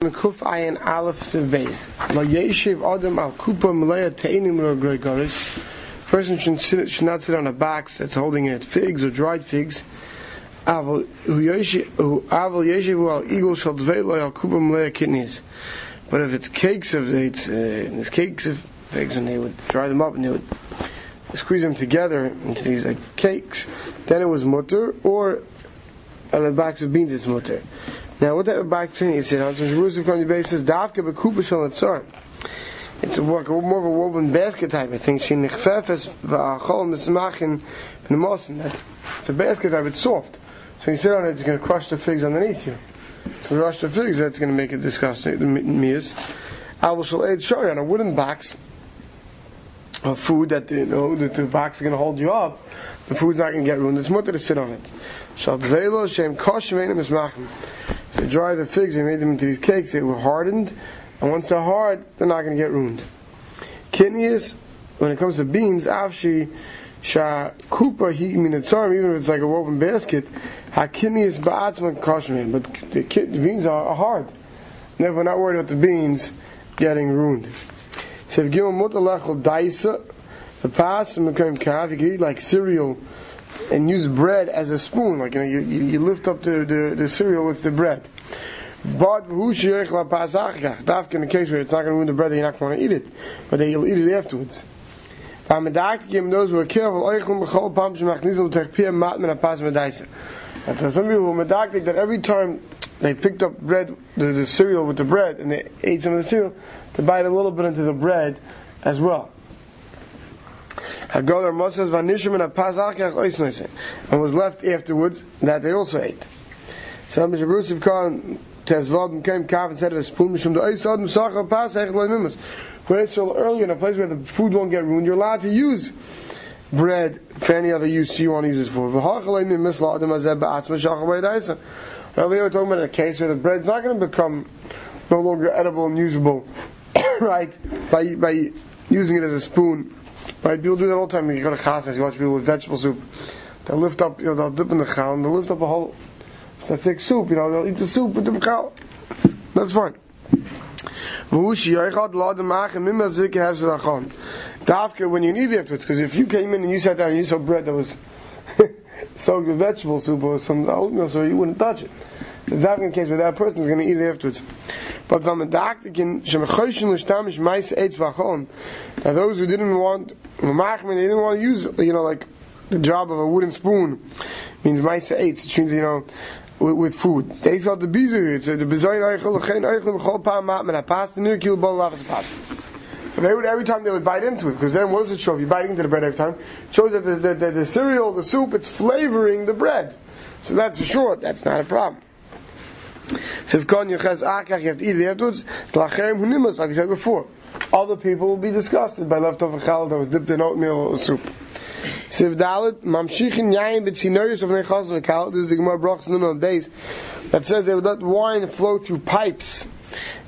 Kuf Ayin Aleph Seveis. Lo Yeshiv Adam Al Kupa Malaya Teinim Goris. Person should, should not sit on a box that's holding it figs or dried figs. Aval Yeshiv Al Eagle Shal Dvei Al Kupa Malaya Kidneys. But if it's cakes of it's uh, there's cakes of figs and they would dry them up and they would squeeze them together into these like cakes, then it was mutter or on a box of beans it's mutter. Now, what of back tin is it? On some Jerusalem from the base says Davka bekupa shal atzar. It's a more, more of a woven basket type of thing. She nechfefes va'achol mismachin v'nemosin. It's a basket type. It's soft. So you sit on it, it's going to crush the figs underneath you. So crush the figs, that's going to make it disgusting. The meals. I will shall aid show you on a wooden box of food that you know that the box is going to hold you up. The food's not going to get ruined. It's mutter to sit on it. Shal dvelo shem kosh mismachin. Dry the figs, they made them into these cakes, they were hardened, and once they're hard, they're not going to get ruined. Kidneys, when it comes to beans, afshi sha kupa he minatzarim, even if it's like a woven basket, ha kidneys ba'atzman kashmin, but the, the beans are, hard. Never, we're not worried about the beans getting ruined. So if you give them mutalachal daisa, the pass the kav, you can eat like cereal and use bread as a spoon, like you know, you, you, lift up the, the, the, cereal with the bread. But who dafka in the case where it's not going to ruin the bread, you're not going to eat it, but then you'll eat it afterwards. those who are careful, and so some people were medactic that every time they picked up bread, the, the cereal with the bread, and they ate some of the cereal, to bite a little bit into the bread as well. Hagoler Moses vanishim and apazakach oisnoise, and was left afterwards that they also ate. So Mr. Bruce Khan Tezvav came Kav and said of a spoon mishum the oisad misachal pasach loimimus. When it's still early in a place where the food won't get ruined, you're allowed to use bread for any other use you want to use it for. Now we were talking about a case where the bread's not going to become no longer edible and usable, right? By by using it as a spoon Right? People do that all the time. You go to chasas, you watch people with vegetable soup. They'll lift up, you know, they'll dip in the chal and they'll lift up a whole, it's a thick soup, you know, they'll eat the soup with the chal. That's fine. Dafka when you need afterwards, because if you came in and you sat down and you saw bread that was soaked with vegetable soup or some oatmeal, so you wouldn't touch it. It's in case where that person is going to eat it afterwards. But. Now those who didn't want they didn't want to use you know like the job of a wooden spoon means ma'is eitz, which means you know with, with, food. They felt the bizu. It's the bizayin eichel l'chein eichel l'chol pa'am ma'man apas the new kil bol lachas pas. So they would every time they would bite into it because then what does it show? If you're biting into the bread every time, it shows that the, the, the, the cereal, the soup, it's flavoring the bread. So that's for sure. That's not a problem. So if Kon Yechaz Akach, you have to eat it afterwards. Lachem Hunimas, like I said before. Other people will be disgusted by leftover challah that was dipped in oatmeal or soup. Siv Dalit, Mamshichin Yayin B'tzinoyos of Nechaz V'kal, this is the Gemara Brachs Nun on days, that says they would let wine flow through pipes. In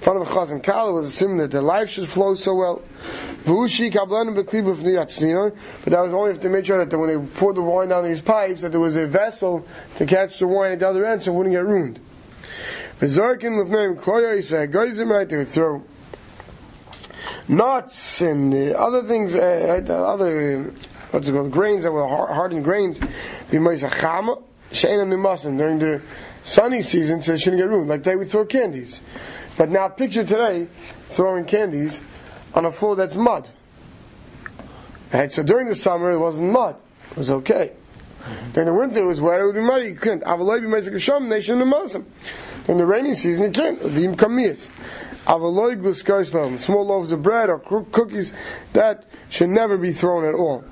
front of a chaz and kal, it was a symbol that their life should flow so well. V'ushi kablan b'klib v'niyat but that was only if they made sure that when they poured the wine down these pipes, that there was a vessel to catch the wine at the other end so it wouldn't get ruined. V'zorkin l'vneim kloyos v'hagoyzim, right, they would throw nuts and other things, uh, other, what's it called, grains that were hardened grains, be my shaynamasan during the sunny season so they shouldn't get ruined. Like they would throw candies. But now picture today throwing candies on a floor that's mud. Right? So during the summer it wasn't mud. It was okay. Mm-hmm. During the winter it was wet, it would be muddy. You couldn't. Avaloi Mezik Hashem, shouldn't have Muslim. In the rainy season, you can't. It would be. Avaloi small loaves of bread or cookies, that should never be thrown at all.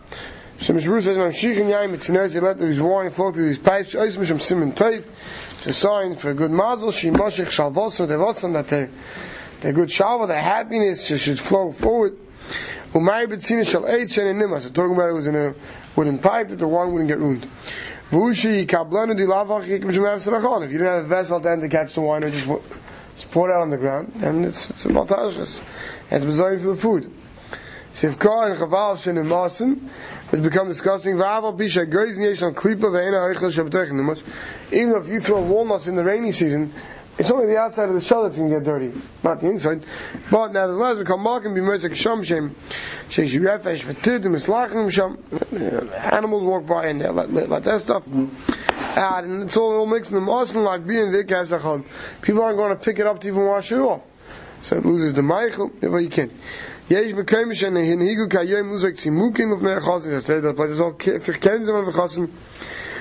So Mishru says, Mamshichin yaim etzinez, you let these wine flow through these pipes, ois misham simin teif, it's a sign for a good mazel, she moshich shalvosim, tevosim, that their, their good shalva, their happiness should flow forward. Umay betzina shal eight shen nima, so talking about it was in a wooden pipe that the wine wouldn't get ruined. If you didn't have a vessel then to catch the wine or just, just pour it out on the ground, then it's, it's a maltashkas. It's designed for the food. Sivka and chaval shen imasim, it becomes disgusting. Even if you throw walnuts in the rainy season, It's only the outside of the shell that's going to get dirty, not the inside. But nevertheless, we come back and be merzik sham shem. Sheish refesh v'tid mislachim sham. Animals walk by and they let, let, let that stuff out, and it's all, all mixed in them. Awesome like being vikavs People aren't going to pick it up to even wash it off. So it loses the Michael, if you can. יש מקיימים שהנהיגו כיום מוזק צימוקים לפני חוסן, אז תדע, פלט זה kennen sie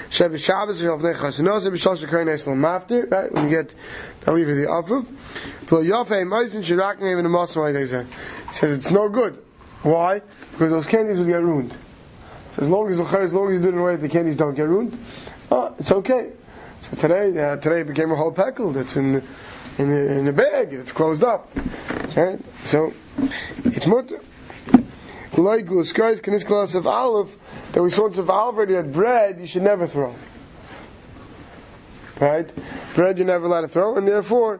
Sheb Shabbos Shel Avnei Chasinos Sheb Shal Shekar Nesel Mafter right? When you get the leave of the Avuv. V'lo Yofei Moisin Shirak Nevin Amasma Yidezeh he says it's no good. Why? because those candies will get ruined. So as long as as long as you do it in a the candies don't get ruined oh, it's okay. So today uh, today it became a whole peckle that's in the, in the, in the bag it's closed up. Right? So it's mutter. Like gluskais kanis class of olive that we saw in of olive already that bread you should never throw. Right? Bread you're never allowed to throw, and therefore,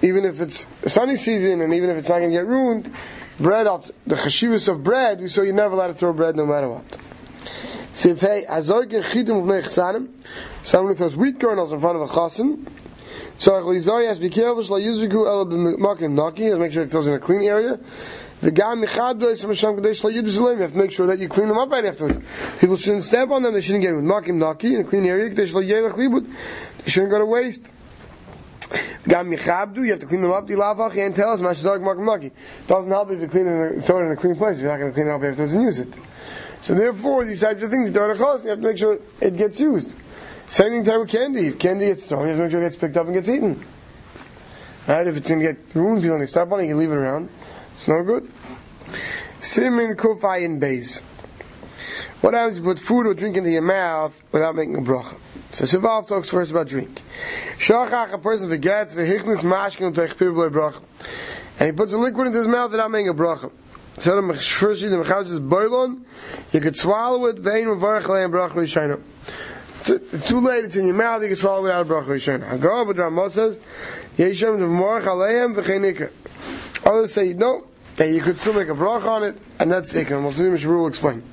even if it's sunny season and even if it's not going to get ruined, bread, the chashivas of bread, we saw you're never allowed to throw bread no matter what. Sivhei azorgen chitim v'nei chsanim. Someone who throws wheat kernels in front of a chasen. So to be careful. Shlo yizriku el b'makim naki. Make sure it throws in a clean area. V'gam michad from Hashem kadesh lo yidu You have to make sure that you clean them up right afterwards. People shouldn't step on them. They shouldn't get with makim naki in a clean area. Kadesh lo yelech libud. They shouldn't go to waste. Gam michabdu, you have to clean them up. The lavach and tell us mashazak makim naki. Doesn't help if you clean it, and throw it in a clean place. If you're not going to clean it up afterwards and use it. So therefore, these types of things, you have to make sure it gets used. Same thing time with candy. If candy gets thrown, you have to make sure it gets picked up and gets eaten. Right? If it's going to get ruined, people can step on it, you leave it around. It's no good. Simin kufayin base. What happens if you put food or drink into your mouth without making a bracha? So Sivav talks first about drink. Shachach, a person forgets, v'hichnis mashkin bracha. And he puts a liquid into his mouth without making a bracha. So the Mechshurshi, the Mechaz says, Boilon, you could swallow it, Vein Mavarach Leim Brach Rishayna. It's too late, it's in your mouth, you can swallow it without a Brach Rishayna. Hagar, but Ramah says, V'cheinika. Others say, no, that you could still make a brach on it, and that's it. And we'll see Mishra will explain.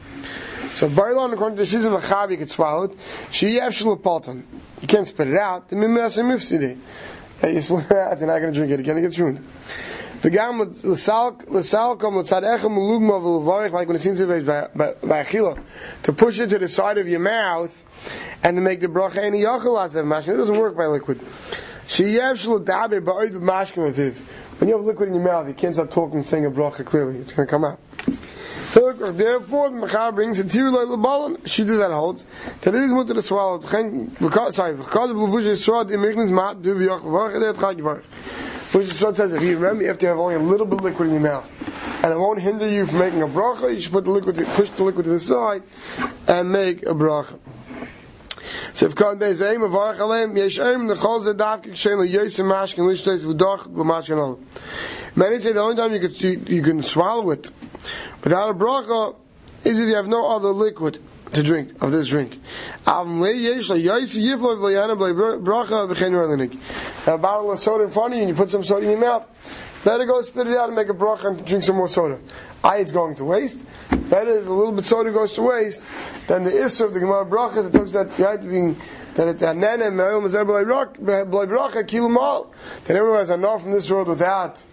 So Barilon, according to Shizim Achab, you could swallow it. Sheyev Shalapalton. You can't spit it out. The Mimas and Mifsidi. You spit it out, you're not going to drink it again, it gets ruined. וגם לסלקום לצד איך מלוגמה ולברך, like when it seems to be by, by, by achila, to push it to the side of your mouth and to make the bracha any yachal as of mashkin. It doesn't work by liquid. Sheyev shlo dabe ba'oid b'mashkim apiv. When you have liquid in your mouth, you can't start talking and saying a bracha clearly. It's going to come out. Therefore, the Mechar brings a tear like the balon. She did that holds that is mutter to the swallow. Sorry, because of levush yisrod, it makes mat do v'yach levarch, it chag. Which is what says if you remember, you have to have only a little bit of liquid in your mouth, and it won't hinder you from making a bracha. You should put the liquid, push the liquid to the side, and make a bracha. God beis ve'im avarach aleim, yesh eim nechol ze davke kshen lo yosem mashkin lishtes v'doch l'mashkin ol. Many say the only time you can, you, you can swallow it without a bracha is if you have no other liquid to drink of this drink. Now, a bottle of soda in front of you and you put some soda in your mouth. Better go spit it out and make a bracha and drink some more soda. I, it's going to waste. Better a little bit soda goes to waste than the issue of the Gemara bracha that talks about you have to be that it hanene me'el mazer b'lay bracha kilumal that everyone has enough from this world without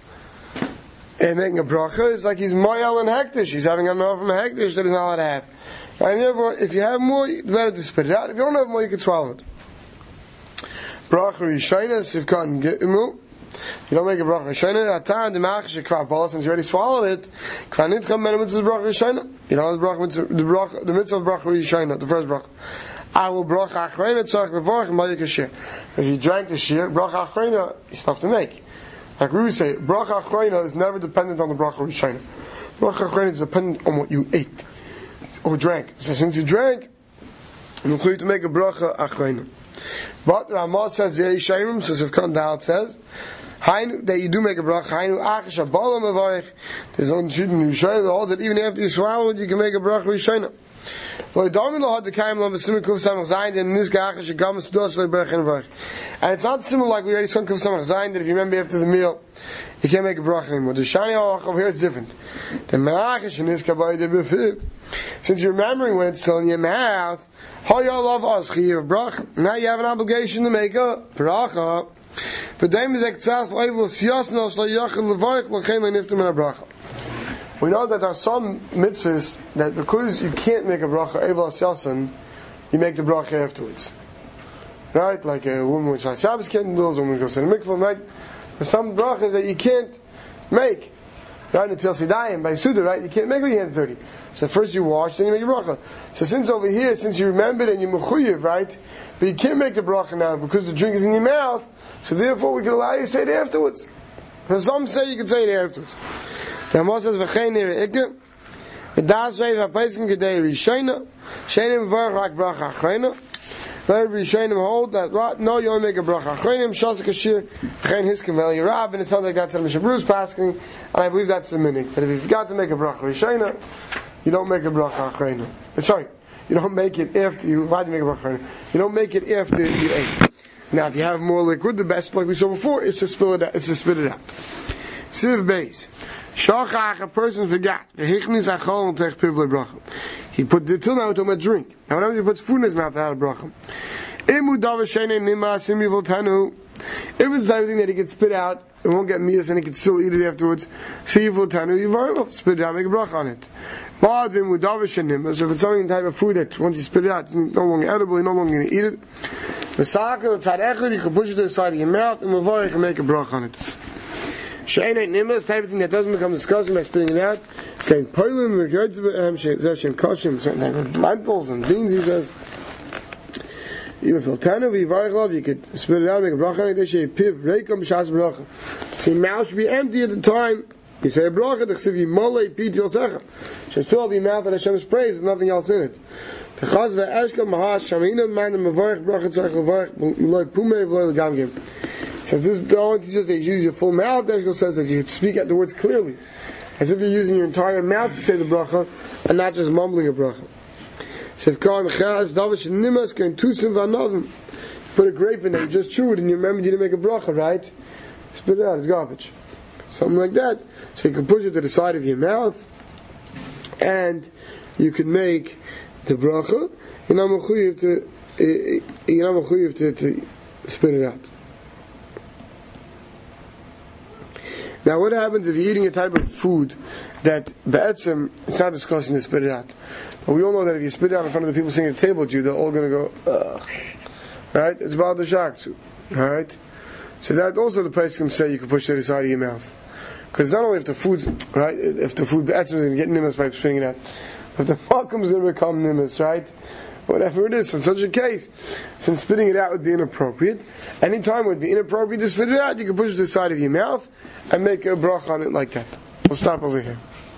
and making a bracha. It's like he's moyel and hektish. He's having enough from a hektish that he's not allowed to have. And therefore, if you have more, it's better to spit it out. If you don't have more, you can swallow it. Bracha Rishayna, Sivkan Gimel. You don't make a bracha Rishayna. Atan, the Mach, Shekvar Paul, since you already swallowed it. Kvar Nitcham, Men Mitzvah Bracha Rishayna. You don't have the bracha, the bracha, the mitzvah bracha Rishayna, the first bracha. I will bracha Achrayna, Tzach Levorach, Mayik Hashir. If you drank the shir, bracha Achrayna, you still have to make. Like we would say, bracha Achrayna is never dependent on the bracha Rishayna. Bracha Achrayna is dependent on what you ate or drank. So since you drank, you need to make a bracha achreinu. But Ramah says very shayim. So Sivkan Dal says that you do make a bracha. Hainu achish abalam avarich. There's no shooting you show that even after you swallow it, you can make a bracha rishayna. And it's not similar like we already saw Kuf Samach Zayin that if you remember after the meal, you can't make a bracha anymore. The Shani over here it's different. The Merachish in this Kabbalah Since you're remembering when it's still in your mouth, how you love us, have bracha. Now you have an obligation to make a bracha. Is levarich lachem bracha. We know that there are some mitzvahs that because you can't make a bracha evel asyasan, you make the bracha afterwards. Right? Like a woman with Shabbos candles, a woman goes to the mikvah, right? There's some brachas that you can't make. Right? Until Sidayim, by Suda, right? You can't make when you hand 30. So first you wash, then you make a bracha. So since over here, since you remembered and you mechuyev, right? But you can't make the bracha now because the drink is in your mouth, so therefore we can allow you to say it afterwards. So some say you can say it afterwards. The Amos v'chein nere ikke, v'das veiv ha-peiskim gedei rishayna, rak bracha very Rishonim hold that right, no, you only make a bracha. Achronim shasa kashir chen hiskim el yirab, and it sounds like that's Mishnah Berurah's passing, and I believe that's the meaning. That if you forgot to make a bracha Rishona, you don't make a bracha achronim. Uh, sorry, you don't make it after you. Why do you make a bracha You don't make it after you ate. Now, if you have more liquid, the best, like we saw before, is to spill it out. Is to spit it out. Siv base. Shachach, a person forgot. He put the till now to my drink. Now whenever he puts food in his mouth, out of bracha. If it's everything that he can spit out, it won't get mias and he can still eat it afterwards. Spit it out, make a bracha on it. So if it's something type of food that once you spit it out, it's no longer edible, you're no longer going to eat it. You can push it to the side of your mouth and you can make a bracha on it. Shein ain't nimbus, type of thing that doesn't become disgusting by spitting it out. Okay, poilim, certain type of lentils and beans, he says. You feel tanu v'yivarich you could spit it out, make a bracha on they piv, reikom, shas bracha. See, mouth should be empty at the time. You say a bracha, the chsiv yimolei pitil secha. Should up your mouth and Hashem's praise, there's nothing else in it. V'chaz ve'eshka mahash, shamina man, the mevarich bracha tzarech levarich, l'loy pumei v'loy l'gamgim. So this the only teaches that you use your full mouth. Eshkol says that you speak out the words clearly, as if you're using your entire mouth to say the bracha and not just mumbling a bracha. Put a grape in there, you just chew it, and you remember you didn't make a bracha, right? Spit it out, it's garbage. Something like that. So you can push it to the side of your mouth, and you can make the bracha. You're not mechuyev to, eh, eh, you're not mechuyev to, to spit it out. Now, what happens if you're eating a type of food that be'etzim, it's not disgusting to spit it out. But we all know that if you spit it out in front of the people sitting at the table with you, they're all going to go, ugh. Right? It's about the shaksu. Right? So that also the place can say you can push it aside of your mouth. Because not only if the food's, right, if the food be'etzim is going to get nimbus by spitting it out, but the makom is going to become nimbus, right? whatever it is. In such a case, since spitting it out would be inappropriate, any time would be inappropriate to spit it out, you can push it to the side of your mouth and make a brach on it like that. We'll stop over here.